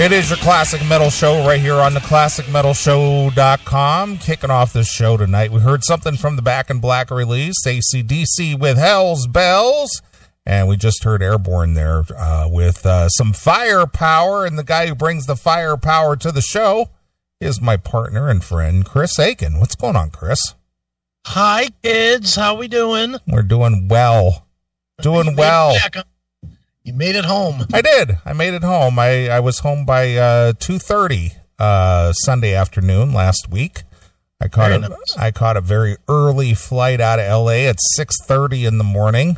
It is your classic metal show right here on the classicmetalshow.com. Kicking off this show tonight, we heard something from the Back in Black release, ACDC with Hell's Bells. And we just heard Airborne there uh, with uh, some firepower. And the guy who brings the firepower to the show is my partner and friend, Chris Akin. What's going on, Chris? Hi, kids. How we doing? We're doing well. Doing well. back. You made it home. I did. I made it home. I, I was home by uh, two thirty uh, Sunday afternoon last week. I caught Very a nice. I caught a very early flight out of L.A. at six thirty in the morning.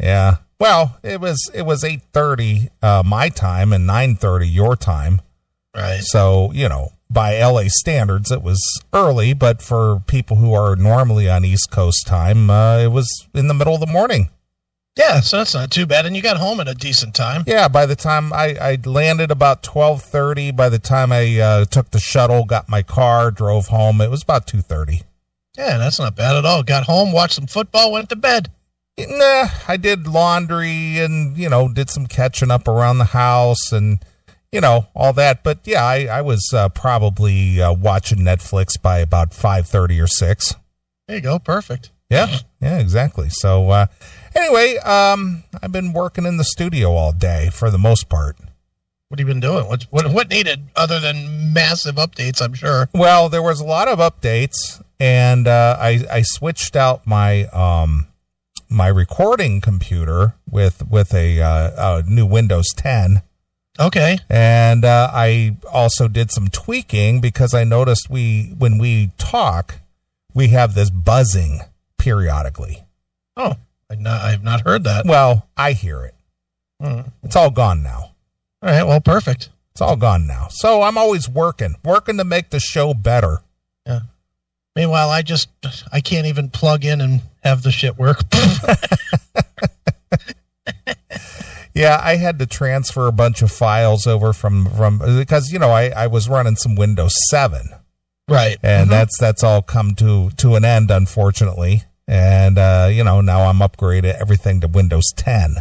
Yeah. Well, it was it was eight thirty uh, my time and nine thirty your time. Right. So you know by LA standards it was early, but for people who are normally on East Coast time, uh, it was in the middle of the morning. Yeah, so that's not too bad. And you got home at a decent time. Yeah, by the time I, I landed about twelve thirty. By the time I uh, took the shuttle, got my car, drove home, it was about two thirty. Yeah, that's not bad at all. Got home, watched some football, went to bed. Nah, I did laundry and you know did some catching up around the house and you know all that. But yeah, I, I was uh, probably uh, watching Netflix by about five thirty or six. There you go. Perfect. Yeah, yeah, exactly. So uh, anyway, um, I've been working in the studio all day for the most part. What have you been doing? What what what needed other than massive updates? I'm sure. Well, there was a lot of updates, and uh, I I switched out my um my recording computer with with a, uh, a new Windows 10, Okay. and uh, I also did some tweaking because I noticed we when we talk, we have this buzzing periodically. Oh, I've not, I've not heard that. Well, I hear it. Hmm. It's all gone now. All right. Well, perfect. It's all gone now. So I'm always working, working to make the show better. Yeah. Meanwhile, I just I can't even plug in and have the shit work. Yeah, I had to transfer a bunch of files over from from because you know I I was running some Windows 7 right. and Mhm. that's that's all come to to an end unfortunately. And uh you know, now I'm upgraded everything to Windows 10.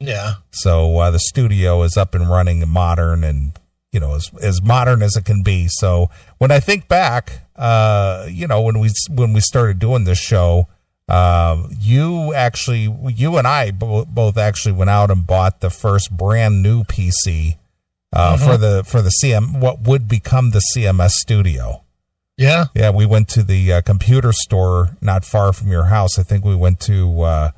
yeah. So uh, the studio is up and running and modern and you know as as modern as it can be. So when I think back, uh, you know when we when we started doing this show, uh, you actually you and I bo- both actually went out and bought the first brand new PC uh, for the for the CM what would become the CMS studio. Yeah. Yeah, we went to the uh, computer store not far from your house. I think we went to uh,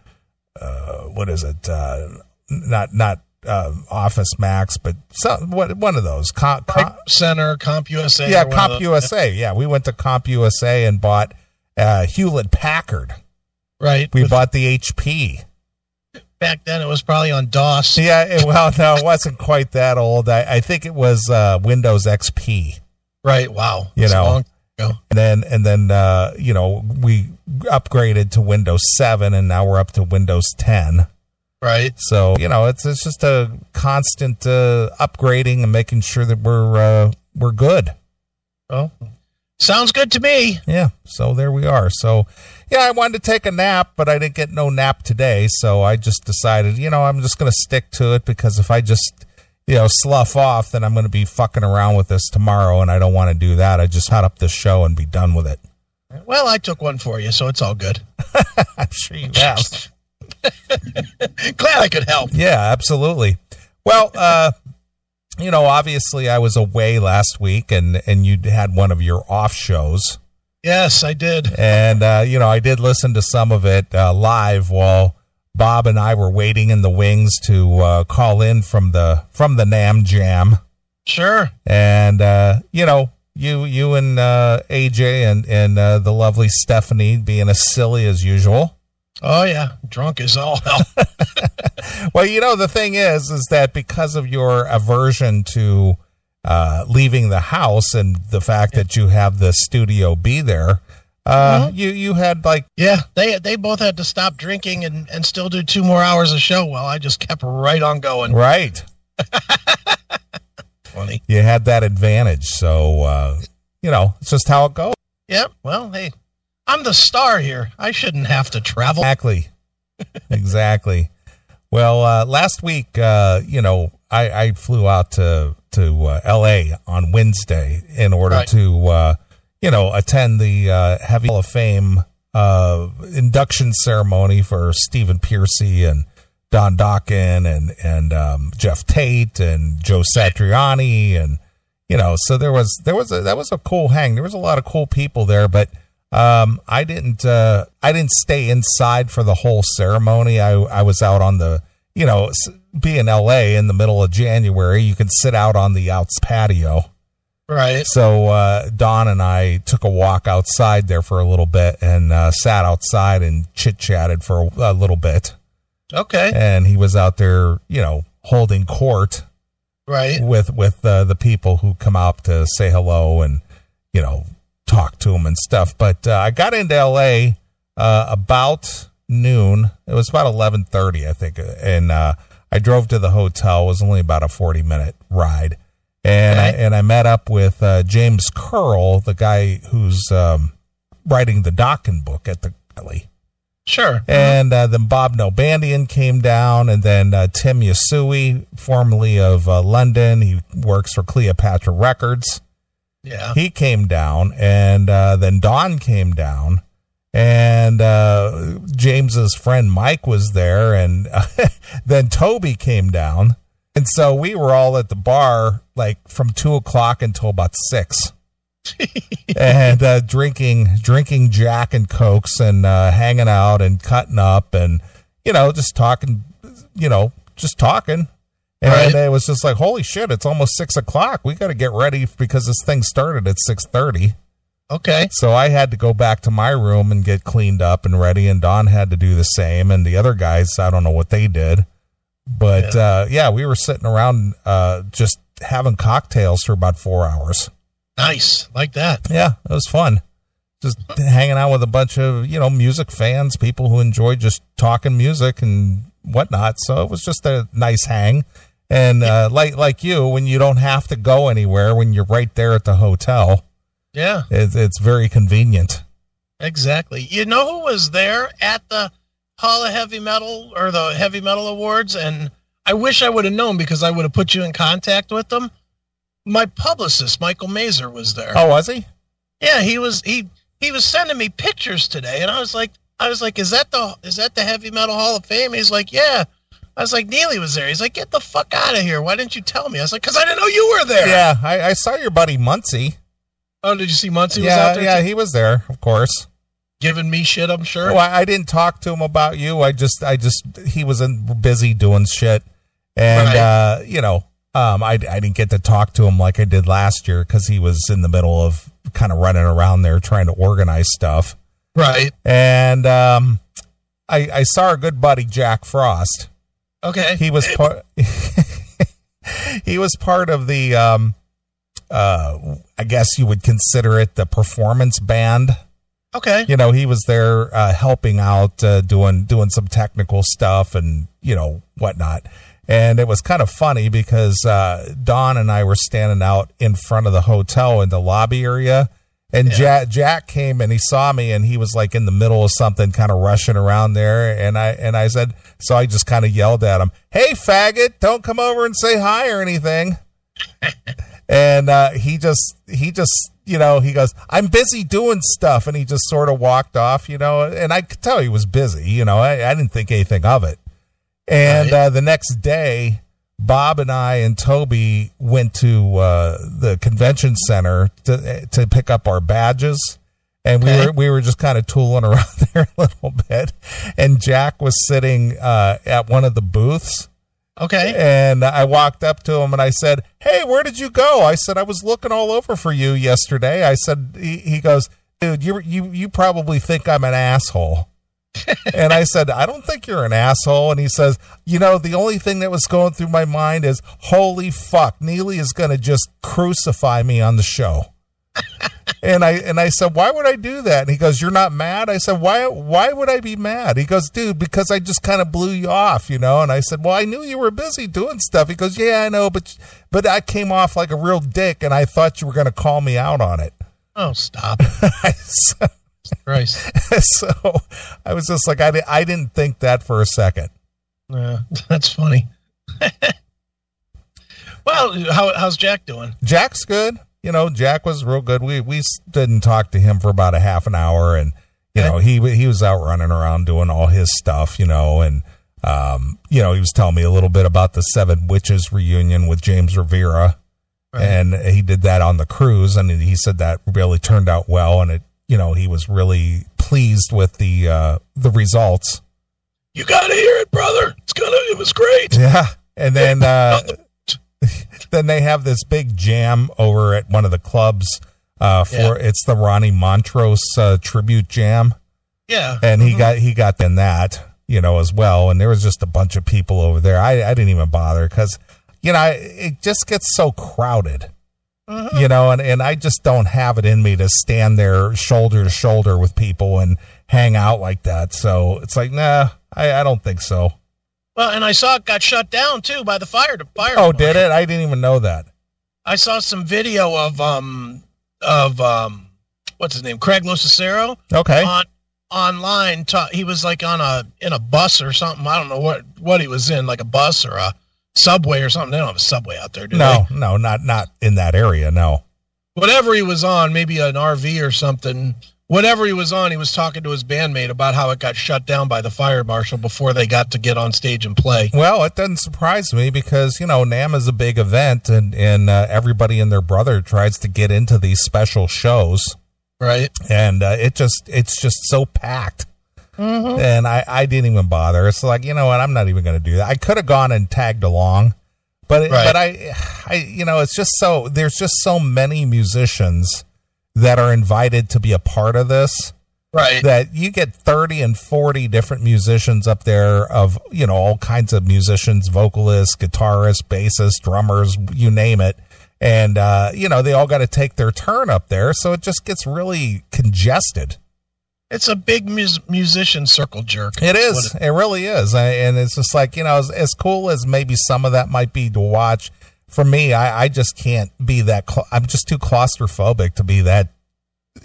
uh, what is it? Uh, not not uh, Office Max, but some, what one of those. Com, com, Center, Comp USA. yeah, or Comp. USA. Yeah, we went to Comp USA and bought uh, Hewlett Packard. Right. We With- bought the HP. back then it was probably on DOS. Yeah, it, well, no, it wasn't quite that old. I, I think it was uh, Windows XP. Right. Wow. You That's know. long ago. and then and then uh, you know we upgraded to Windows 7 and now we're up to Windows 10. Right. So you know it's it's just a constant uh, upgrading and making sure that we're uh, we're good. Oh, sounds good to me. Yeah. So there we are. So yeah, I wanted to take a nap, but I didn't get no nap today. So I just decided, you know, I'm just going to stick to it because if I just you know slough off, then I'm going to be fucking around with this tomorrow, and I don't want to do that. I just cut up this show and be done with it. Well, I took one for you, so it's all good. I'm sure you have. Glad I could help. Yeah, absolutely. Well, uh, you know, obviously I was away last week and, and you had one of your off shows. Yes, I did. And, uh, you know, I did listen to some of it uh, live while Bob and I were waiting in the wings to uh, call in from the from the NAMM Jam. Sure. And, uh, you know, you you and uh, AJ and, and uh, the lovely Stephanie being as silly as usual. Oh yeah, drunk as all hell. Well, you know, the thing is, is that because of your aversion to uh, leaving the house and the fact that you have the studio be there, uh, you you had like yeah, they they both had to stop drinking and and still do two more hours of show. While I just kept right on going. right, Funny. you had that advantage. So uh, you know, it's just how it goes. Yep. Well, hey, I'm the star here. I shouldn't have to travel. Exactly, exactly. Well, uh, last week, uh, you know, I I, I flew out to to uh, L.A. on Wednesday in order Right. to uh, you know attend the uh, Heavy Hall of Fame uh, induction ceremony for Stephen Pearcy and Don Dokken and and um, Geoff Tate and Joe Satriani and you know so there was there was a that was a cool hang. There was a lot of cool people there but um i didn't uh i didn't stay inside for the whole ceremony. I i was out on the you know s- being la in the middle of january you can sit out on the outs patio Right. so uh don and i took a walk outside there for a little bit and uh sat outside and chit chatted for a, a little bit Okay. and he was out there you know holding court Right. with with uh, the people who come out to say hello and you know talk to him and stuff. But uh, I got into L.A. Uh, about noon. It was about eleven thirty, I think, and uh, I drove to the hotel. It was only about a forty minute ride, and I, and I met up with uh, James Curl, the guy who's um, writing the Dokken book at the Valley. Sure. And uh, then Bob Nalbandian came down, and then uh, Tim Yasui, formerly of uh, London, he works for Cleopatra Records. Yeah. He came down, and uh, then Don came down, and uh, James's friend Mike was there, and then Toby came down, and so we were all at the bar like from two o'clock until about six and uh, drinking drinking Jack and Cokes and uh, hanging out and cutting up and you know just talking, you know just talking. And Right. it was just like, holy shit! It's almost six o'clock. We got to get ready because this thing started at six thirty. Okay. So I had to go back to my room and get cleaned up and ready, and Don had to do the same. And the other guys, I don't know what they did, but yeah, uh, yeah we were sitting around uh, just having cocktails for about four hours. Nice. Like that. Yeah, it was fun. Just hanging out with a bunch of, you know, music fans, people who enjoy just talking music and whatnot. So it was just a nice hang. And uh, like like you, when you don't have to go anywhere, when you're right there at the hotel, Yeah. it's, it's very convenient. Exactly. You know who was there at the Hall of Heavy Metal or the Heavy Metal Awards? And I wish I would have known because I would have put you in contact with them. My publicist, Michael Mazer, was there. Oh, was he? Yeah, he was he he was sending me pictures today, and I was like, I was like, is that the is that the Heavy Metal Hall of Fame? He's like, yeah. I was like, Neeley was there. He's like, get the fuck out of here. Why didn't you tell me? I was like, because I didn't know you were there. Yeah, I, I saw your buddy Muncie. Oh, did you see Muncie was yeah, yeah, too? he was there, of course. giving me shit? I'm sure. Well, I didn't talk to him about you. I just, I just, he was in, busy doing shit, and Right. uh, you know, um, I, I didn't get to talk to him like I did last year because he was in the middle of kind of running around there trying to organize stuff. Right. And um, I, I saw our good buddy Jack Frost. Okay. He was part. he was part of the. Um, uh, I guess you would consider it the performance band Okay. you know he was there uh, helping out uh, doing doing some technical stuff and you know whatnot and it was kind of funny because uh, don and i were standing out in front of the hotel in the lobby area. And jack jack came and he saw me and he was like in the middle of something kind of rushing around there. And i and i said so i just kind of yelled at him hey faggot don't come over and say hi or anything. And uh, he just he just you know he goes i'm busy doing stuff. And he just sort of walked off you know and i could tell he was busy you know i, I didn't think anything of it and uh, the next day bob and i and toby went to uh, the convention center to to pick up our badges and we Okay. were we were just kind of tooling around there a little bit and jack was sitting uh, at one of the booths Okay. and I walked up to him and I said, Hey, where did you go? I said, I was looking all over for you yesterday. I said, He, he goes, Dude, you, you, you probably think I'm an asshole. And I said, I don't think you're an asshole. And he says, You know, the only thing that was going through my mind is, Holy fuck, Neeley is going to just crucify me on the show. And I and I said, "Why would I do that?" And he goes, "You're not mad." I said, "Why? Why would I be mad?" He goes, "Dude, because I just kind of blew you off, you know." And I said, "Well, I knew you were busy doing stuff." He goes, "Yeah, I know, but but I came off like a real dick, and I thought you were going to call me out on it." Oh, stop. so, Christ. so I was just like, I, I didn't think that for a second. Yeah, that's funny. Well, how, how's Jack doing? Jack's good. You know, Jack was real good. We we didn't talk to him for about a half an hour, and you know he he was out running around doing all his stuff. You know, and um, you know he was telling me a little bit about the Seven Witches reunion with James Rivera, Right. and he did that on the cruise, and he said that really turned out well, and it you know he was really pleased with the uh, the results. You got to hear it, brother. It's gonna. It was great. Yeah. And then uh then they have this big jam over at one of the clubs uh for Yeah. it's the Ronnie Montrose uh, tribute jam Yeah. and he Mhm. got he got in that, you know, as well and there was just a bunch of people over there. I I didn't even bother cuz you know, I- it just gets so crowded. Mhm. You know, and and I just don't have it in me to stand there shoulder to shoulder with people and hang out like that. So, it's like, nah, I I don't think so. Well, and I saw it got shut down too by the fire. Fire. Oh, did it? I didn't even know that. I saw some video of um of um what's his name, Craig Locicero Okay. on online. Ta- he was like on a in a bus or something. I don't know what what he was in, like a bus or a subway or something. They don't have a subway out there, do they? No, no, not not in that area. No. Whatever he was on, maybe an RV or something. Whatever he was on, he was talking to his bandmate about how it got shut down by the fire marshal before they got to get on stage and play. Well, it doesn't surprise me because you know NAMM is a big event, and and uh, everybody and their brother tries to get into these special shows, Right. and uh, it just it's just so packed. Mm-hmm. And I I didn't even bother. It's like you know what, I'm not even going to do that. I could have gone and tagged along, but it- Right. but I I you know it's just so there's just so many musicians that are invited to be a part of this. Right. that you get 30 and 40 different musicians up there of you know all kinds of musicians vocalists guitarists bassists drummers you name it and uh, you know they all got to take their turn up there so it just gets really congested It's a big mus- musician circle jerk. it is. What it really is. I, and it's just like you know as, as cool as maybe some of that might be to watch for me i, I just can't be that cl- i'm just too claustrophobic to be that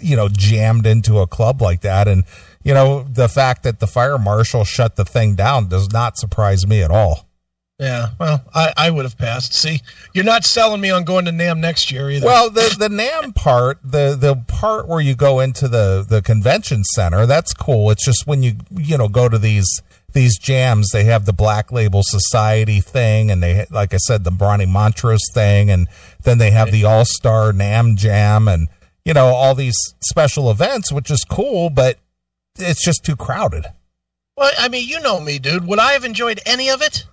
you know jammed into a club like that. And you know the fact that the fire marshal shut the thing down does not surprise me at all Yeah, well, I, I would have passed. See, you're not selling me on going to NAMM next year either. well the the NAMM part the the part where you go into the the convention center that's cool it's just when you you know go to these these jams they have the black label society thing and they like i said the Ronnie montrose thing and then they have the all-star NAMM jam and you know all these special events which is cool but it's just too crowded well, I mean, you know me, dude. Would I have enjoyed any of it?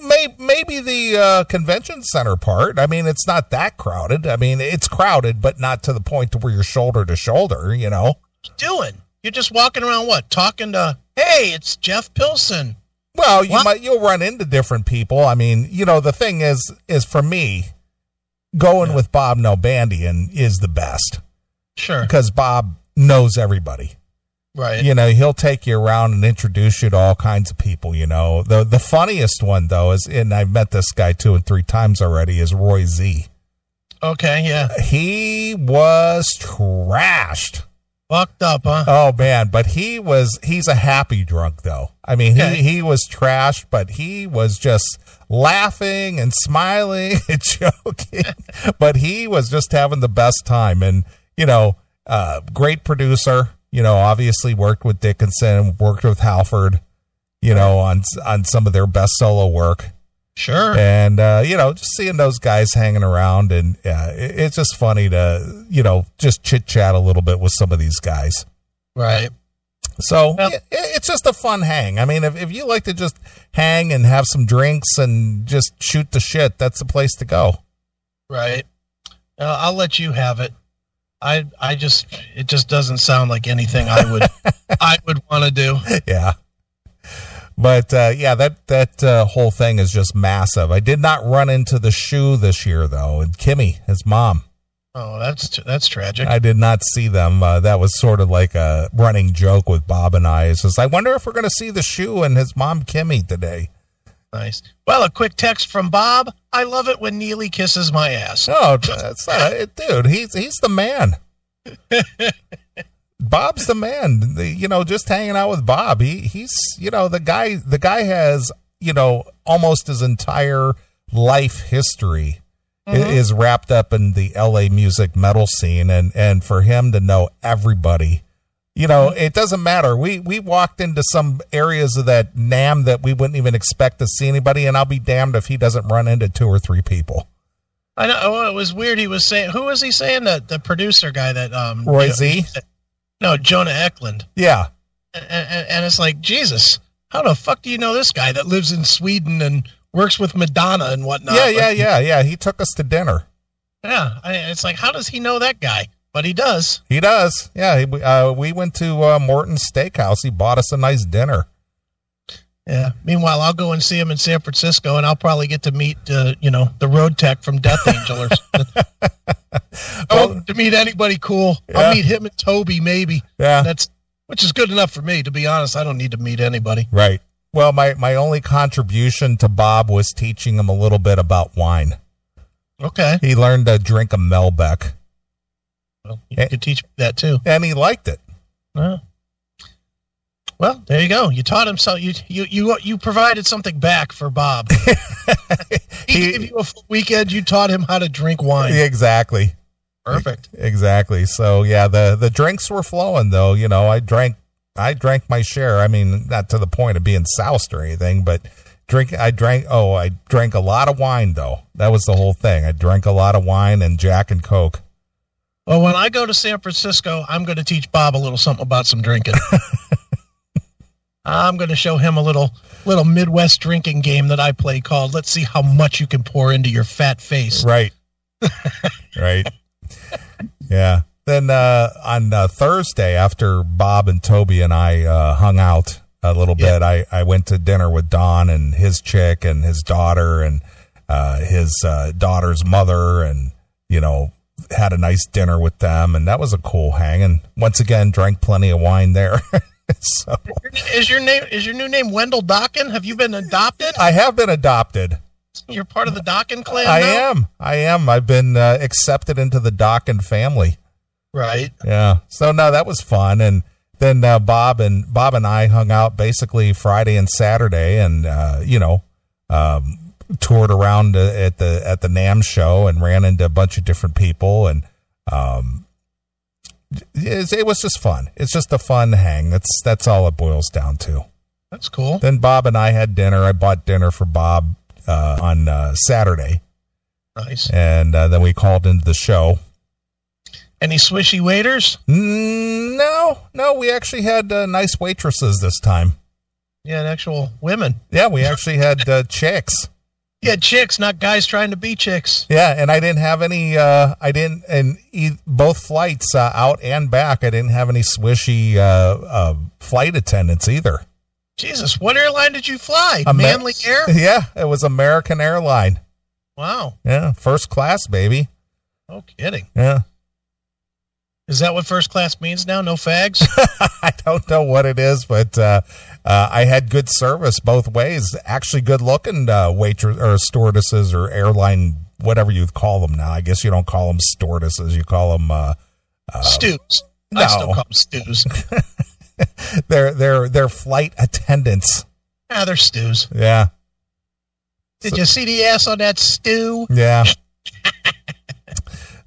May, maybe the uh, convention center part. I mean, it's not that crowded. I mean, it's crowded, but not to the point to where you're shoulder to shoulder. You know. Doing? You're just walking around, what? Talking to? Hey, it's Jeff Pilson. Well, you What? might you'll run into different people. I mean, you know, the thing is, is for me, going Yeah. with Bob Nalbandian is the best Sure. because Bob knows everybody. Right. You know, he'll take you around and introduce you to all kinds of people. You know, the the funniest one though is, and I've met this guy two and three times already, is Roy Z. Okay. Yeah. He was trashed. Fucked up, huh? Oh man, but he was he's a happy drunk though. I mean, Okay. he he was trashed, but he was just laughing and smiling and joking. but he was just having the best time and, you know, uh great producer, you know, obviously worked with Dickinson, worked with Halford, you know, on on some of their best solo work Sure. and uh, you know just seeing those guys hanging around and uh, it, it's just funny to you know just chit chat a little bit with some of these guys Right. so Well- it, it's just a fun hang i mean if, if you like to just hang and have some drinks and just shoot the shit that's the place to go Right. Uh, I'll let you have it. I I just it just doesn't sound like anything I would I would want to do. yeah but uh, yeah that that uh, whole thing is just massive i did not run into the shoe this year though and kimmy his mom Oh, that's that's tragic. I did not see them. Uh, that was sort of like a running joke with Bob and I. It's just, I wonder if we're going to see the shoe and his mom Kimmy today. Nice. Well, a quick text from Bob. I love it when Neeley kisses my ass. No, that's not it, dude. He's he's the man. Bob's the man. The- you know, just hanging out with Bob. He he's you know the guy. The guy has you know almost his entire life history i- mm-hmm. is wrapped up in the LA music metal scene and and for him to know everybody you know it doesn't matter we we walked into some areas of that NAMM that we wouldn't even expect to see anybody and i'll be damned if he doesn't run into two or three people I know. Oh, it was weird. He was saying, who was he saying? That the producer guy that um roy z No, Jonas Åkerlund. yeah And, and, and it's like Jesus. How the fuck do you know this guy that lives in Sweden and works with Madonna and whatnot? yeah yeah Like, yeah yeah he took us to dinner yeah. I, it's like, how does he know that guy? But he does. he does yeah he, uh, we went to uh, morton's steakhouse he bought us a nice dinner Yeah. Meanwhile, I'll go and see him in San Francisco, and I'll probably get to meet, uh, you know, the road tech from Death Angel or something. oh, to meet anybody cool. Yeah. I'll meet him and Toby, maybe. yeah That's which is good enough for me. To be honest, I don't need to meet anybody. Right. Well, my, my only contribution to Bob was teaching him a little bit about wine. Okay. He learned to drink a Malbec, Well, you Eh. could teach that too. and he liked it. Well, there you go. You taught him so you you you you provided something back for Bob. he, gave you a weekend. You taught him how to drink wine. exactly. Perfect. Exactly. So yeah, the the drinks were flowing though. You know, I drank I drank my share. I mean, not to the point of being soused or anything, but drink. I drank. Oh, I drank a lot of wine though. That was the whole thing. I drank a lot of wine and Jack and Coke. Well, when I go to San Francisco, I'm going to teach Bob a little something about some drinking. I'm going to show him a little little Midwest drinking game that I play called "Let's see how much you can pour into your fat face." Right. right. Yeah. Then uh, on uh, Thursday, after Bob and Toby and I uh, hung out a little Yeah. bit, I, I went to dinner with Don and his chick and his daughter and uh, his uh, daughter's mother, and you know had a nice dinner with them, and that was a cool hang. And once again, drank plenty of wine there. so Is your name is your new name Wendell Dokken? Have you been adopted? I have been adopted. You're part of the Dokken clan. I now? am. I am. I've been uh, accepted into the Dokken family. Right. Yeah. So no, that was fun. And then uh, Bob and Bob and I hung out basically Friday and Saturday, and uh, you know, um, toured around at the at the NAMM show and ran into a bunch of different people, and um, it, it was just fun. It's just a fun hang. That's that's all it boils down to. That's cool. Then Bob and I had dinner. I bought dinner for Bob uh, on uh, Saturday, Nice. and uh, then we called into the show. Any swishy waiters? Mm, no, no, we actually had uh, nice waitresses this time. Yeah, an actual women. Yeah, we actually had uh, chicks. Yeah, chicks, not guys trying to be chicks. Yeah, and I didn't have any. Uh, I didn't, and e- both flights uh, out and back, I didn't have any swishy uh, uh, flight attendants either. Jesus, what airline did you fly? Amer- Manly Air? Yeah, it was American Airline. Wow. Yeah, first class, baby. No kidding. Yeah, Is that what first class means now? No fags? I don't know what it is, but uh, uh, I had good service both ways. Actually, good looking uh, waitress or stewardesses or airline, whatever you call them now. I guess you don't call them stewardesses; you call them uh, stews. no. I still call them stews. they're they're they're flight attendants. ah, they're stews. Yeah, Did you see the ass on that stew? yeah.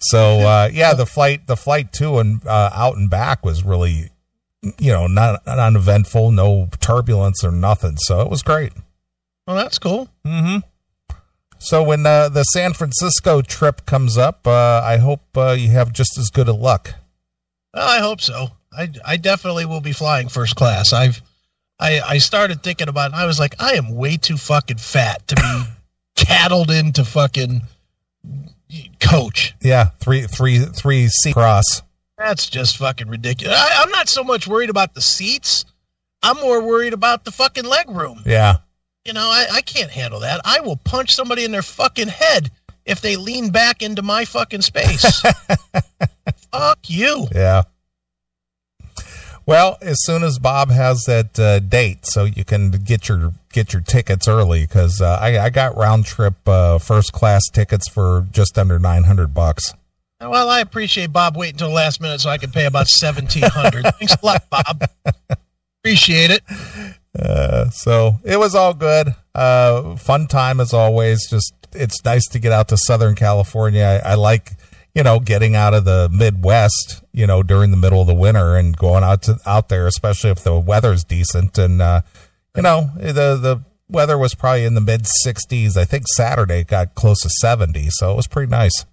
so uh, yeah, the flight the flight to and uh, out and back was really, you know, not not uneventful, no turbulence or nothing. So it was great. Well, that's cool. Mm-hmm. So when uh, the San Francisco trip comes up, uh, I hope uh, you have just as good a luck. Well, I hope so. I, I definitely will be flying first class. I've I, I started thinking about it. I was like, I am way too fucking fat to be cattled into fucking coach. Yeah, three three three seat cross. That's just fucking ridiculous. I, I'm not so much worried about the seats. I'm more worried about the fucking leg room. Yeah, You know, I, I can't handle that. I will punch somebody in their fucking head if they lean back into my fucking space. Fuck you. yeah. Well, as soon as Bob has that uh, date, so you can get your get your tickets early, because uh, I, I got round trip uh, first class tickets for just under nine hundred bucks. Well, I appreciate Bob waiting until the last minute so I can pay about seventeen hundred. Thanks a lot, Bob. Appreciate it. Uh, so it was all good. Uh, fun time as always. Just it's nice to get out to Southern California. I, I like you know getting out of the Midwest, you know, during the middle of the winter and going out to out there, especially if the weather's decent. And uh, you know, the the weather was probably in the mid 60s. I think Saturday got close to 70, so it was pretty nice.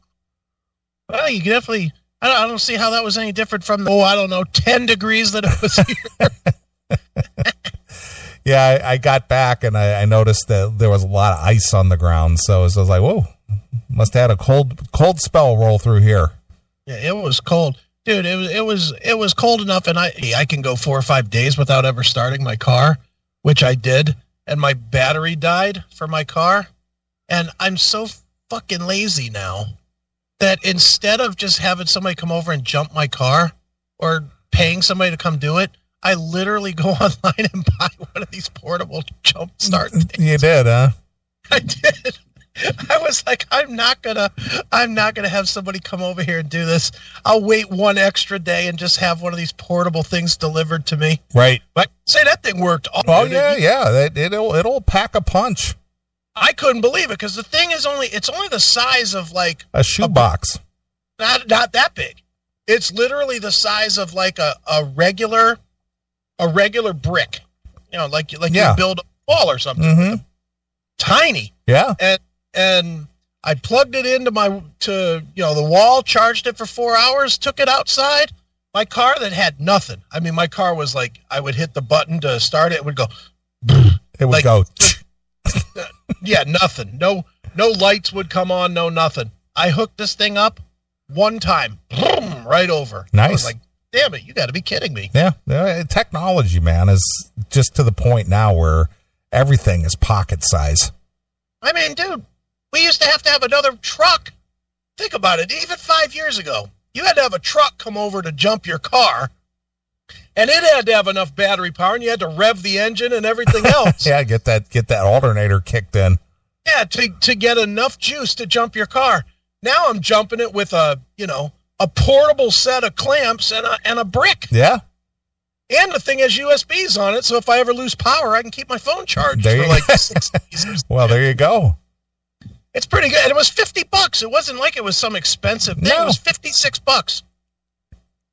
Well, you definitely. I don't, I don't see how that was any different from the, oh, I don't know, 10 degrees that it was here. yeah, I, I, got back and I, I, noticed that there was a lot of ice on the ground. So, so I was like, whoa, must have had a cold cold spell roll through here. Yeah, it was cold. Dude, it was it was it was cold enough and I I can go 4 or 5 days without ever starting my car, which I did, and my battery died for my car, and I'm so fucking lazy now that instead of just having somebody come over and jump my car or paying somebody to come do it, I literally go online and buy one of these portable jump start things. You did, huh? I did. I was like, I'm not gonna, I'm not gonna have somebody come over here and do this. I'll wait one extra day and just have one of these portable things delivered to me. Right. But say that thing worked. Oh yeah, yeah. It, it'll it'll pack a punch. I couldn't believe it because the thing is only it's only the size of like a shoebox. Not not that big. It's literally the size of like a, a regular a regular brick. You know, like like yeah. you build a wall or something. Mm-hmm. Tiny. Yeah. And and I plugged it into my to you know the wall, charged it for four hours, took it outside. My car that had nothing. I mean, my car was like I would hit the button to start it, it would go. It would like, go. yeah, nothing. No, no lights would come on. No nothing. I hooked this thing up one time, boom, right over. Nice. like, damn it, you got to be kidding me. Yeah, uh, technology, man, is just to the point now where everything is pocket size. I mean, dude, we used to have to have another truck. Think about it. Even five years ago, you had to have a truck come over to jump your car and it had to have enough battery power, and you had to rev the engine and everything else. yeah, get that get that alternator kicked in. Yeah, to to get enough juice to jump your car. Now I'm jumping it with a you know a portable set of clamps and a and a brick. Yeah. And the thing has USBs on it, so if I ever lose power, I can keep my phone charged there for like six days. Well, there you go. It's pretty good. And it was fifty bucks. It wasn't like it was some expensive thing. No. It was fifty six bucks.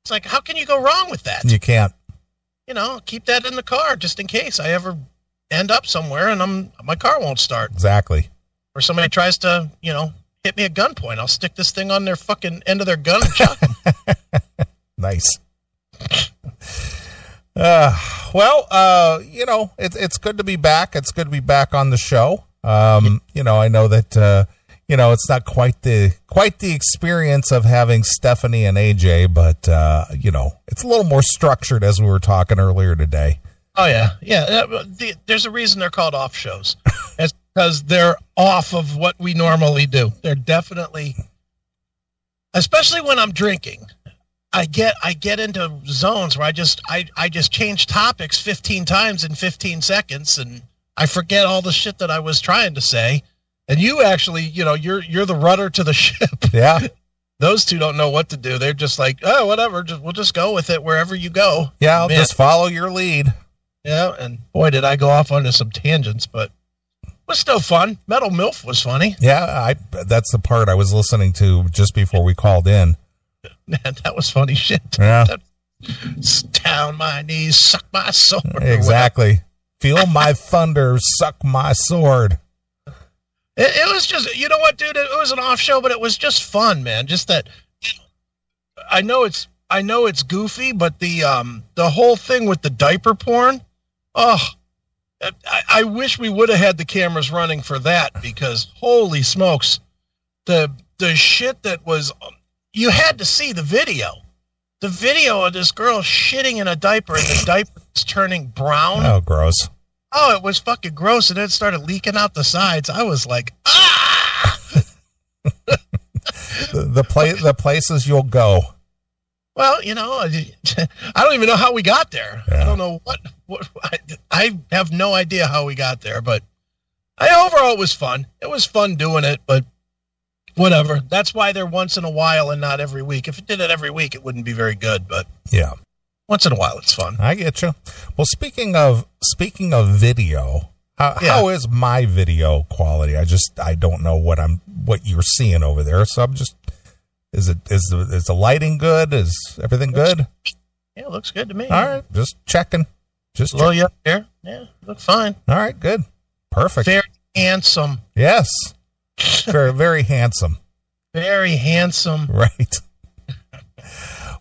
It's like, how can you go wrong with that? You can't. You know, keep that in the car just in case I ever end up somewhere and I'm my car won't start. Exactly. Or somebody tries to, you know, hit me at gunpoint. I'll stick this thing on their fucking end of their gun and chuck them. nice. Uh, well, uh, you know, it's it's good to be back. It's good to be back on the show. Um, you know, I know that uh, you know, it's not quite the quite the experience of having Stephanie and AJ, but uh, you know, it's a little more structured as we were talking earlier today. Oh yeah, yeah. Uh, there's a reason they're called off shows. it's because they're off of what we normally do. They're definitely, especially when I'm drinking. I get I get into zones where I just I, I just change topics 15 times in 15 seconds and I forget all the shit that I was trying to say and you actually, you know, you're you're the rudder to the ship. Yeah. Those two don't know what to do. They're just like, oh, whatever. Just we'll just go with it wherever you go. Yeah, I'll Man. just follow your lead. Yeah, and boy, did I go off onto some tangents, but it was still fun. Metal Milf was funny. Yeah, I that's the part I was listening to just before we called in. Man, that was funny shit. Yeah. down my knees, suck my sword. Exactly. Feel my thunder, suck my sword. It, it, was just, you know what, dude? It, was an off show, but it was just fun, man. Just that. I know it's, I know it's goofy, but the um the whole thing with the diaper porn, oh, I, I wish we would have had the cameras running for that because holy smokes, the the shit that was, you had to see the video. The video of this girl shitting in a diaper and the diaper is turning brown. Oh, gross. Oh, it was fucking gross, and then it started leaking out the sides. I was like, ah! the, the place, the places you'll go. Well, you know, I don't even know how we got there. Yeah. I don't know what. what I, I, have no idea how we got there, but I overall it was fun. It was fun doing it, but whatever. That's why they're once in a while and not every week. If it did it every week, it wouldn't be very good. But yeah, once in a while it's fun. I get you. Well, speaking of speaking of video, How, Yeah. how is my video quality? I just I don't know what I'm what you're seeing over there. So I'm just is it is the is the lighting good? Is everything good? Yeah, it looks good to me. All right, just checking. Just check- you up there. Yeah, look fine. all right, good, perfect. Very handsome. Yes, very very handsome. Very handsome. Right.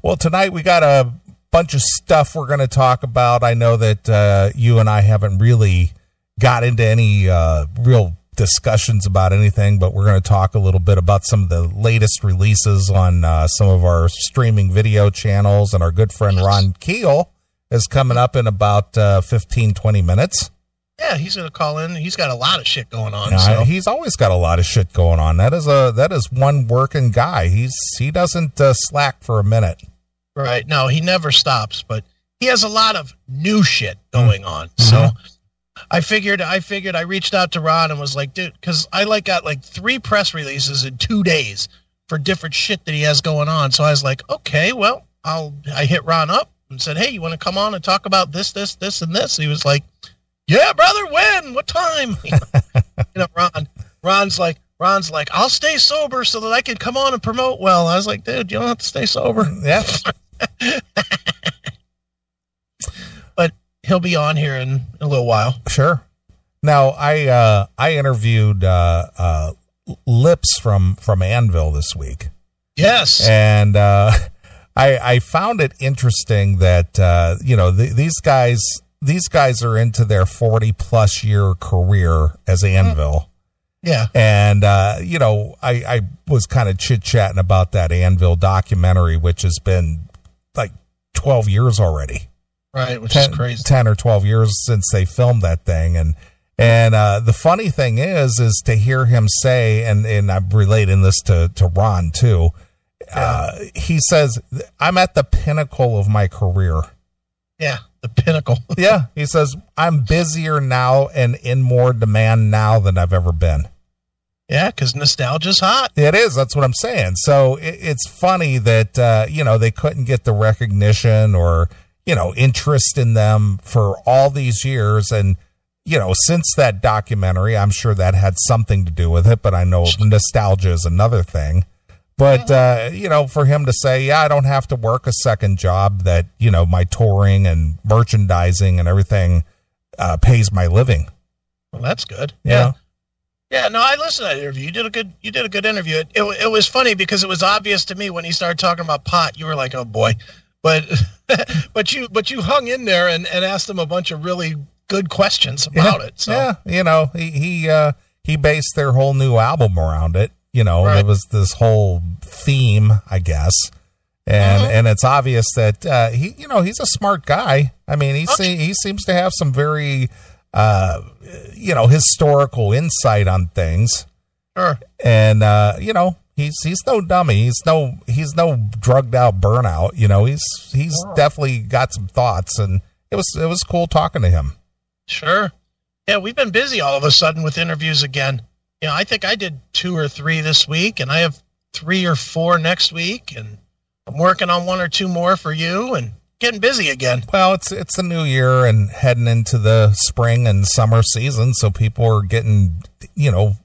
well, tonight we got a bunch of stuff we're going to talk about. I know that uh, you and I haven't really got into any uh, real discussions about anything, but we're going to talk a little bit about some of the latest releases on uh, some of our streaming video channels. And our good friend Ron Keel is coming up in about uh, 15, 20 minutes. Yeah, he's gonna call in. He's got a lot of shit going on. Uh, so he's always got a lot of shit going on. That is a that is one working guy. He's he doesn't uh, slack for a minute. right. No, he never stops, but he has a lot of new shit going Mm. on. Mm-hmm. So I figured I figured I reached out to Ron and was like, dude, because I like got like three press releases in two days for different shit that he has going on. So I was like, okay, well, I'll I hit Ron up and said, hey, you want to come on and talk about this, this, this, and this? He was like, yeah, brother, when? What time? you know, Ron. Ron's like, Ron's like, I'll stay sober so that I can come on and promote well. I was like, dude, you don't have to stay sober. Yeah, But he'll be on here in a little while. sure. Now I uh, I interviewed uh, uh, Lips from from Anvil this week, Yes. and uh, I I found it interesting that uh, you know th- these guys these guys are into their forty plus year career as Anvil. Yeah. And, uh, you know, I, I was kind of chit chatting about that Anvil documentary, which has been like 12 years already. Right. Which 10, is crazy. 10 or 12 years since they filmed that thing. And, and, uh, the funny thing is, is to hear him say, and, and I'm relating this to, to Ron too. Uh, he says, I'm at the pinnacle of my career. Yeah. The pinnacle. Yeah. He says, I'm busier now and in more demand now than I've ever been. yeah. Because nostalgia's hot. It is. That's what I'm saying. So it, it's funny that uh, you know they couldn't get the recognition or you know interest in them for all these years, and you know since that documentary, I'm sure that had something to do with it. But I know nostalgia is another thing. But uh, you know, for him to say, "Yeah, I don't have to work a second job. That you know, my touring and merchandising and everything uh, pays my living." Well, that's good. Yeah. Yeah, no, I listened to that interview. You did a good. You did a good interview. It, it, it was funny because it was obvious to me when he started talking about pot. You were like, "Oh boy," but but you but you hung in there and, and asked him a bunch of really good questions about it. So Yeah, you know, he he uh he based their whole new album around it. You know, Right. it was this whole theme, I guess. And Mhm. and it's obvious that uh he you know, he's a smart guy. I mean, he se- he seems to have some very uh you know, historical insight on things. sure. And uh you know, he's he's no dummy. He's no he's no drugged out burnout, you know. He's he's definitely got some thoughts and it was it was cool talking to him. Sure. Yeah, we've been busy all of a sudden with interviews again. You know, I think I did two or three this week, and I have three or four next week, and I'm working on one or two more for you, and getting busy again. Well, it's it's the new year and heading into the spring and summer season, so people are getting you know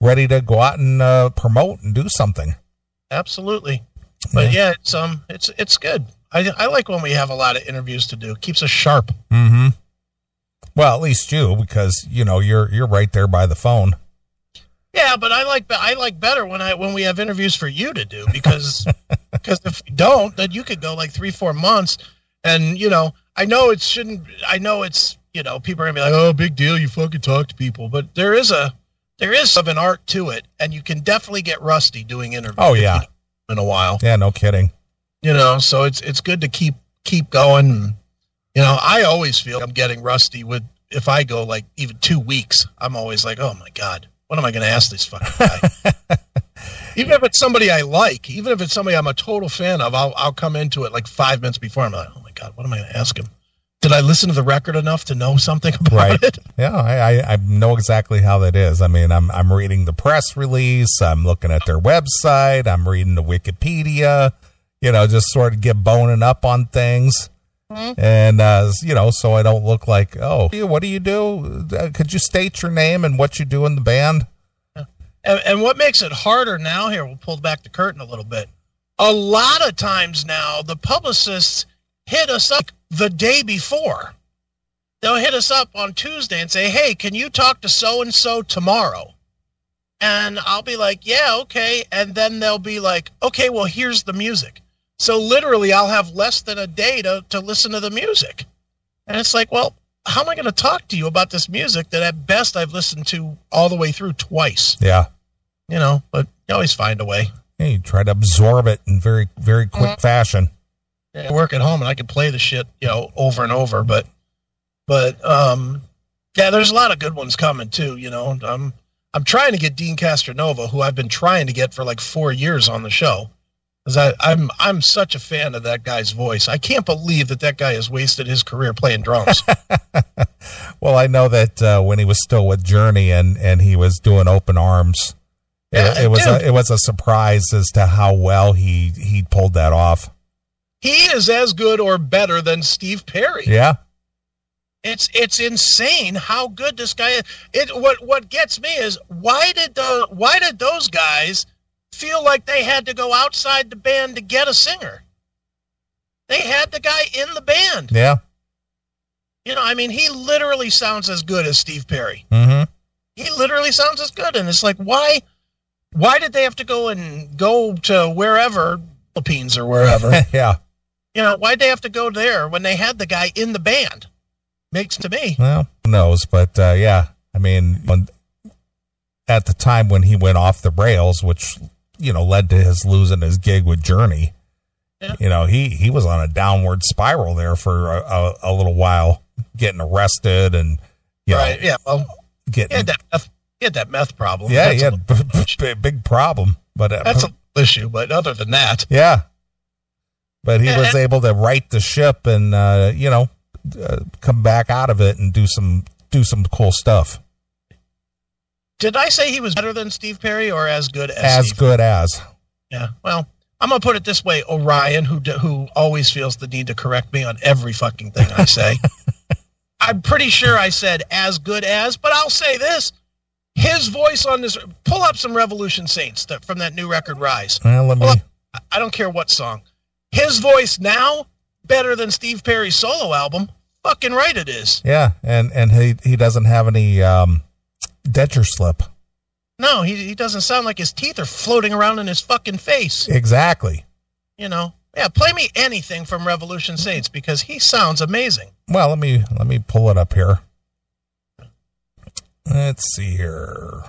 ready to go out and uh, promote and do something. Absolutely. But yeah, it's um, it's it's good. I I like when we have a lot of interviews to do. Keeps us sharp. Mm-hmm. Well, at least you, because you know you're you're right there by the phone. Yeah, but I like I like better when I when we have interviews for you to do because because if we don't, then you could go like three four months, and you know I know it shouldn't. I know it's you know people are gonna be like, oh, big deal, you fucking talk to people, but there is a there is of an art to it, and you can definitely get rusty doing interviews. Oh, yeah. in a while, Yeah, no kidding. you know. So it's it's good to keep keep going. You know, I always feel I'm getting rusty with if I go like even two weeks. I'm always like, oh my god, what am I going to ask this fucking guy? even if it's somebody I like, even if it's somebody I'm a total fan of, I'll I'll come into it like five minutes before. I'm like, oh my god, what am I going to ask him? Did I listen to the record enough to know something about Right. it? Yeah, I, I, I know exactly how that is. I mean, I'm I'm reading the press release, I'm looking at their website, I'm reading the Wikipedia, you know, just sort of get boning up on things. Mhm. And uh, you know, so I don't look like, oh, what do you do? Uh, could you state your name and what you do in the band? And, and what makes it harder now here, we'll pull back the curtain a little bit. A lot of times now, the publicists hit us up the day before. They'll hit us up on Tuesday and say, hey, can you talk to so and so tomorrow? And I'll be like, yeah, okay. And then they'll be like, okay, well, here's the music. So literally, I'll have less than a day to, to listen to the music. And it's like, well, how am I going to talk to you about this music that at best I've listened to all the way through twice? Yeah. you know, but you always find a way. Yeah, you try to absorb it in very, very quick fashion. I work at home and I can play the shit, you know, over and over, but but um yeah, there's a lot of good ones coming too, you know. I'm I'm trying to get Deen Castronovo, who I've been trying to get for like 4 years on the show. I I'm I'm such a fan of that guy's voice. I can't believe that that guy has wasted his career playing drums. Well, I know that uh, when he was still with Journey and, and he was doing open arms, it- Yeah, it, was dude. a, it was a surprise as to how well he he pulled that off. he is as good or better than Steve Perry. Yeah, It's it's insane how good this guy is. It what what gets me is why did the why did those guys feel like they had to go outside the band to get a singer? They had the guy in the band. yeah, You know, I mean, he literally sounds as good as Steve Perry. hmm He literally sounds as good, and it's like why why did they have to go and go to wherever Philippines or wherever? yeah. you know, why'd they have to go there when they had the guy in the band? Makes to me. Well, who knows? But uh, yeah, I mean, when, at the time when he went off the rails, which you know led to his losing his gig with Journey, Yeah. you know he he was on a downward spiral there for a, a, a little while, getting arrested and you know, Right? Yeah. Well, he getting had that meth, he had that meth problem. yeah, that's he a, had b- b- big problem, but uh, that's a issue. But other than that, yeah, but he Yeah, was and- able to right the ship and uh, you know uh, come back out of it and do some do some cool stuff. Did I say he was better than Steve Perry or as good as? As Steve? good as Yeah. Well, I'm gonna put it this way: Orion, who who always feels the need to correct me on every fucking thing I say. I'm pretty sure I said as good as, but I'll say this: his voice on this. Pull up some Revolution Saints that, from that new record, Rise. well, let me. I- I don't care what song. His voice now better than Steve Perry's solo album. Fucking right it is. Yeah, and and he he doesn't have any um denture slip. No, he he doesn't sound like his teeth are floating around in his fucking face. Exactly. You know. Yeah, play me anything from Revolution Saints because he sounds amazing. Well, let me let me pull it up here. Let's see here.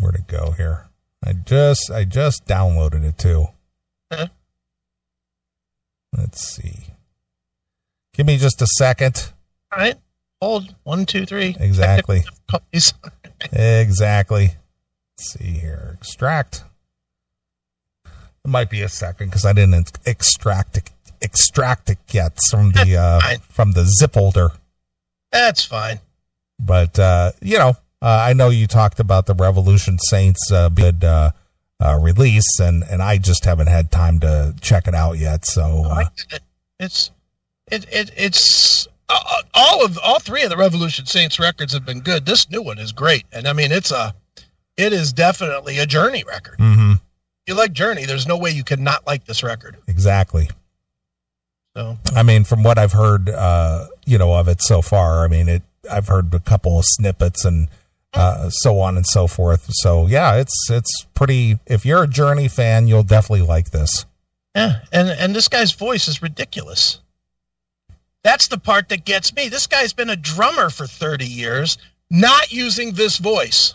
Where'd it go here? I just I just downloaded it too. Huh? Let's see. Give me just a second. All right. Hold one, two, three. Exactly. Exactly. Let's see here. Extract. It might be a second because I didn't extract it, extract it yet from the uh, from the zip holder. That's fine. But uh, you know, uh, I know you talked about the Revolution Saints uh, good uh, uh, release, and and I just haven't had time to check it out yet. So uh, it's it, it it's uh, all of all three of the Revolution Saints records have been good. This new one is great, and I mean it's a it is definitely a Journey record. mhm, you like Journey, there's no way you could not like this record. exactly. So I mean, from what I've heard, uh, you know, of it so far, I mean, it. I've heard a couple of snippets and uh, so on and so forth. So yeah, it's it's pretty. If you're a Journey fan, you'll definitely like this. yeah, and and this guy's voice is ridiculous. That's the part that gets me. This guy's been a drummer for 30 years, not using this voice.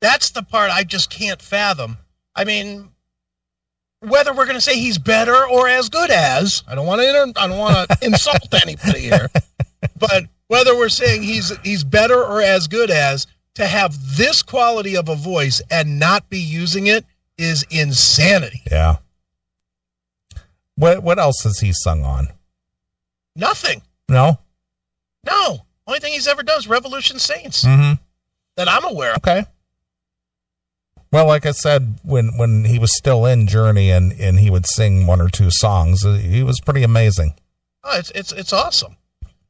That's the part I just can't fathom. I mean, whether we're going to say he's better or as good as, I don't want to I don't want to insult anybody here. But whether we're saying he's he's better or as good as to have this quality of a voice and not be using it is insanity. Yeah. What what else has he sung on? Nothing. No. No. Only thing he's ever done is Revolution Saints Mm-hmm. that I'm aware of. Okay. Well, like I said, when when he was still in Journey and and he would sing one or two songs, uh, he was pretty amazing. Oh, it's it's it's awesome.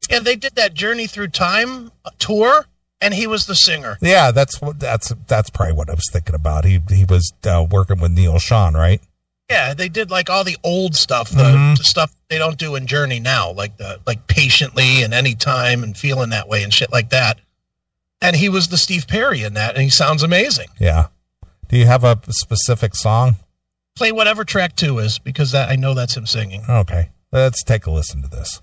And they did that Journey Through Time tour, and he was the singer. Yeah, that's what that's that's probably what I was thinking about. He he was uh, working with Neal Schon, right? Yeah, they did like all the old stuff, the, Mhm. the stuff they don't do in Journey now, like the like patiently and anytime and feeling that way and shit like that. And he was the Steve Perry in that, and he sounds amazing. Yeah. Do you have a specific song? Play whatever track two is because that I know that's him singing. Okay, let's take a listen to this.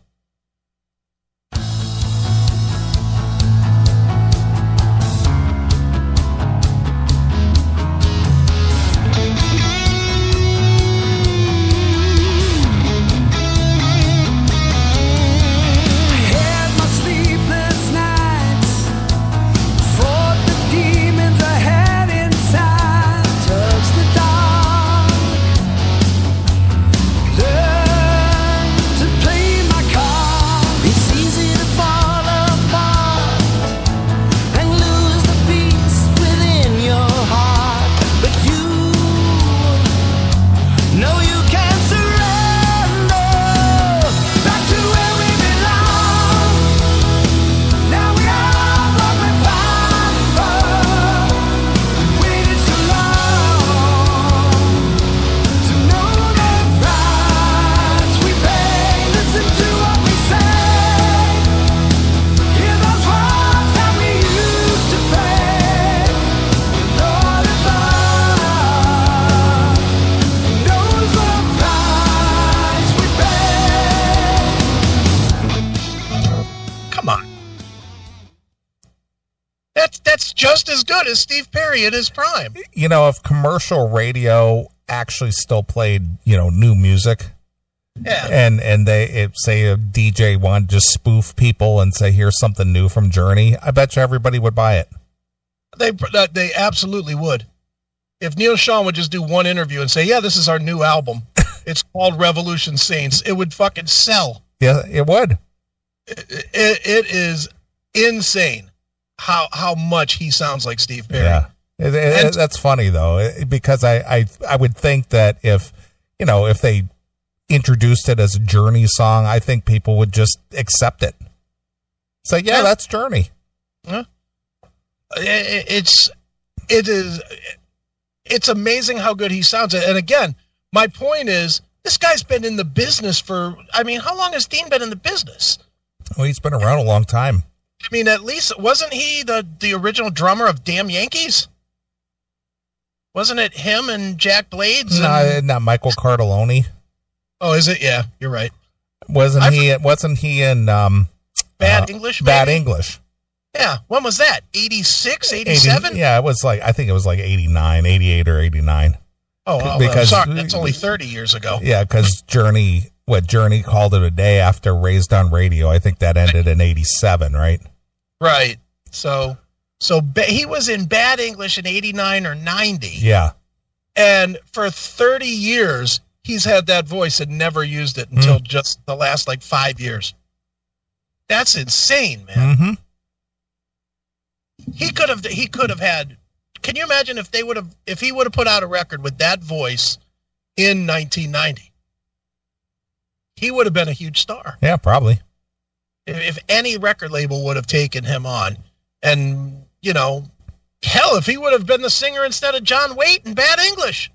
Good as Steve Perry at his prime. You know, if commercial radio actually still played, you know, new music, Yeah. and and they if, say a DJ wanted to just spoof people and say here's something new from Journey, I bet you everybody would buy it. They that they absolutely would. If Neal Schon would just do one interview and say, "Yeah, this is our new album. It's called Revolution Saints," it would fucking sell. Yeah, it would. It, it, it is insane how how much he sounds like Steve Perry. Yeah, It- it- And- that's funny though, because I, I I would think that if you know if they introduced it as a Journey song, I think people would just accept it. Say, yeah, Yeah. that's Journey. It- it- it's it is it's amazing how good he sounds. And again, my point is, this guy's been in the business for. I mean, how long has Dean been in the business? Well, he's been around a long time. I mean, at least wasn't he the the original drummer of Damn Yankees? Wasn't it him and Jack Blades? And, not Michael Cartellone. oh, is it? Yeah, you're right. Wasn't I- he? Wasn't he in um, Bad uh, English. Bad? English? Yeah. When was that? 86, 80 87? yeah, it was like I think it was like 89, 88 or 89. Oh, well, because- sorry, that's only 30 years ago. Yeah, because Journey, what Journey called it a day after Raised on Radio. I think that ended in 87, right? Right. So, so ba- he was in Bad English in 89 or 90. Yeah. And for 30 years, he's had that voice and never used it until just the last like five years. That's insane, man. Mm-hmm. He could have, he could have had, can you imagine if they would have, if he would have put out a record with that voice in 1990? He would have been a huge star. Yeah, probably. If, if any record label would have taken him on and you know hell if he would have been the singer instead of john waite in bad english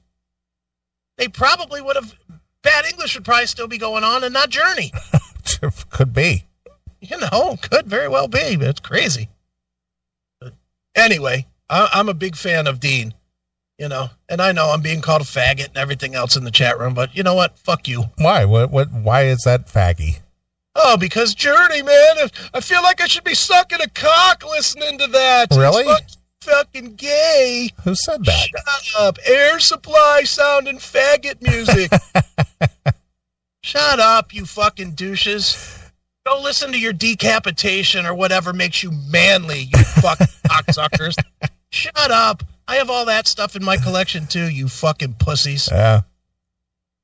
they probably would have bad english would probably still be going on and not journey Could be. you know could very well be but it's crazy But anyway I, i'm a big fan of dean you know and i know i'm being called a faggot and everything else in the chat room but you know what fuck you Why? What? What? Why is that faggy? Oh, because Journey, man, I feel like I should be sucking a cock listening to that. Really? fuck- fucking gay. Who said that? Shut up. Air supply sounding faggot music. Shut up, you fucking douches. Go listen to your decapitation or whatever makes you manly, you fucking cocksuckers. Shut up. I have all that stuff in my collection too, you fucking pussies. Yeah.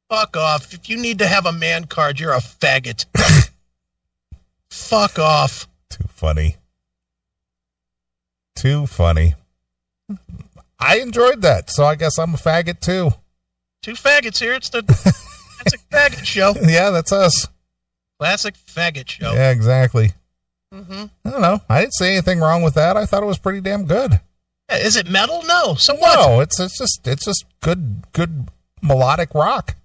Fuck off. If you need to have a man card, you're a faggot. Fuck off. Too funny. Too funny. I enjoyed that, so I guess I'm a faggot too. Two faggots here. It's the classic faggot show. Yeah, that's us. Classic faggot show. Yeah, exactly. hmm I don't know. I didn't see anything wrong with that. I thought it was pretty damn good. Is it metal? No. So what? No, it's it's just it's just good good melodic rock.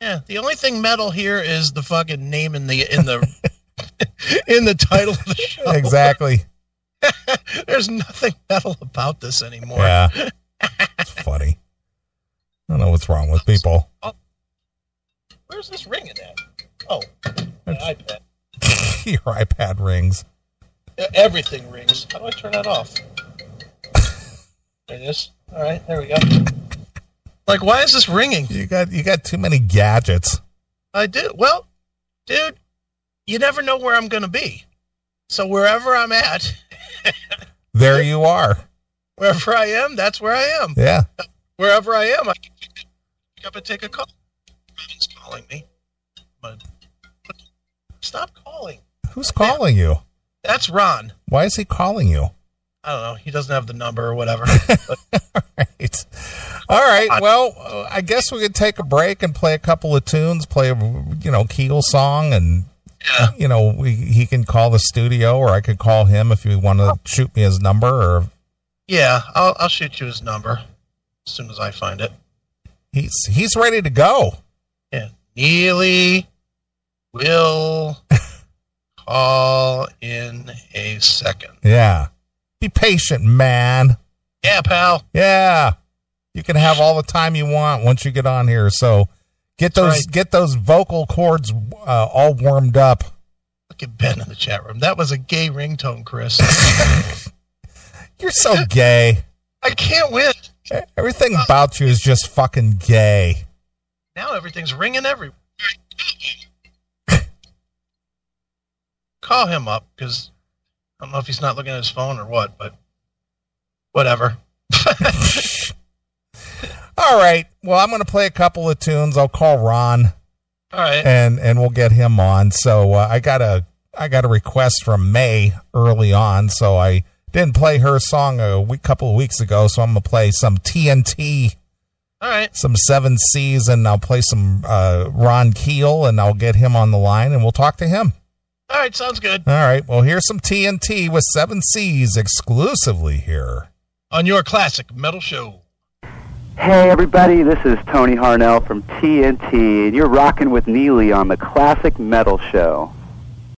Yeah. The only thing metal here is the fucking name in the in the in the title of the show. Exactly. There's nothing metal about this anymore. Yeah. It's funny. I don't know what's wrong with people. Oh. Where's this ringing at? Oh, my iPad. Your iPad rings. Everything rings. How do I turn that off? There it is. All right, there we go. Like, why is this ringing? You got you got too many gadgets. I do. Well, dude, you never know where I'm going to be. So wherever I'm at, There you are. wherever I am, that's where I am. Yeah. Wherever I am, I can pick up and take a call. Robin's calling me. But stop calling. Who's calling you? That's Ron. Why is he calling you? I don't know. He doesn't have the number or whatever. Right. All right. Well, I guess we could take a break and play a couple of tunes, play a you know Keel song, and yeah. you know we, he can call the studio, or I could call him if you want to oh. shoot me his number, or Yeah, I'll, I'll shoot you his number as soon as I find it. he's he's ready to go. Yeah. Neeley will call in a second. Yeah. Be patient, man. Yeah, pal. Yeah. You can have all the time you want once you get on here. So get those right. get those vocal cords uh, all warmed up. Look at Ben in the chat room. That was a gay ringtone, Chris. You're so gay. I can't win. Everything about you is just fucking gay. Now everything's ringing everywhere. Call him up because I don't know if he's not looking at his phone or what, but whatever. All right. Well, I'm going to play a couple of tunes. I'll call Ron All right. and and we'll get him on. So uh, I got a I got a request from May early on, so I didn't play her song a week, couple of weeks ago. So I'm going to play some TNT, All right. some Seven Seas, and I'll play some uh, Ron Keel, and I'll get him on the line, and we'll talk to him. All right. Sounds good. All right. Well, here's some TNT with Seven Seas exclusively here. On your classic metal show. Hey everybody, this is Tony Harnell from TNT, and you're rocking with Neeley on the Classic Metal Show.